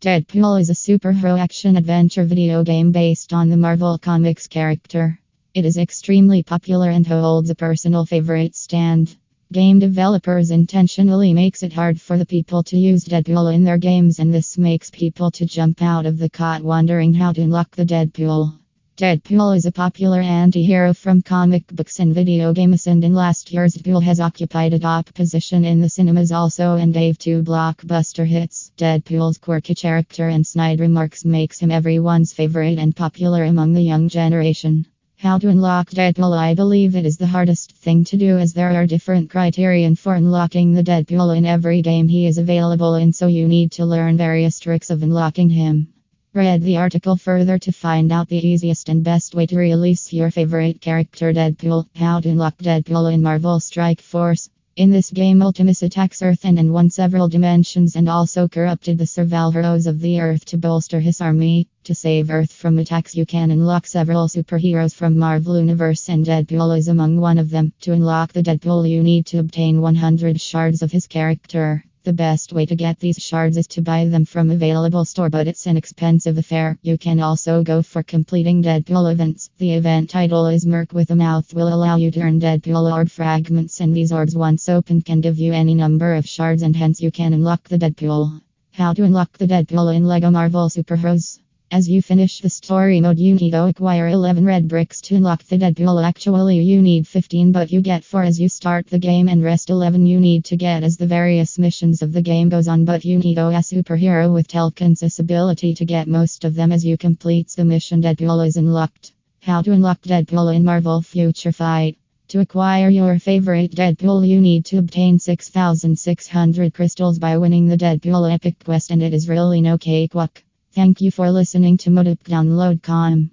Deadpool is a superhero action adventure video game based on the Marvel Comics character. It is extremely popular and holds a personal favorite stand. Game developers intentionally makes it hard for the people to use Deadpool in their games and this makes people to jump out of the cot wondering how to unlock the Deadpool. Deadpool is a popular anti-hero from comic books and video games and in last years Deadpool has occupied a top position in the cinemas also and gave two blockbuster hits. Deadpool's quirky character and snide remarks makes him everyone's favorite and popular among the young generation. How to unlock Deadpool I believe it is the hardest thing to do as there are different criterion for unlocking the Deadpool in every game he is available in so you need to learn various tricks of unlocking him. Read the article further to find out the easiest and best way to release your favorite character Deadpool. How to unlock Deadpool in Marvel Strike Force. In this game, Ultimus attacks Earth and in won several dimensions and also corrupted the survivors of the Earth to bolster his army. To save Earth from attacks, you can unlock several superheroes from Marvel Universe, and Deadpool is among one of them. To unlock the Deadpool, you need to obtain 100 shards of his character. The best way to get these shards is to buy them from available store but it's an expensive affair. You can also go for completing Deadpool events. The event title is Merc with a Mouth will allow you to earn Deadpool orb fragments and these orbs once open can give you any number of shards and hence you can unlock the Deadpool. How to unlock the Deadpool in LEGO Marvel Superheroes as you finish the story mode, you need to acquire 11 red bricks to unlock the Deadpool. Actually, you need 15, but you get 4 as you start the game, and rest 11 you need to get as the various missions of the game goes on. But you need a superhero with telekinesis ability to get most of them as you complete the mission. Deadpool is unlocked. How to unlock Deadpool in Marvel Future Fight. To acquire your favorite Deadpool, you need to obtain 6,600 crystals by winning the Deadpool Epic Quest, and it is really no cakewalk. Thank you for listening to Modip Download.com.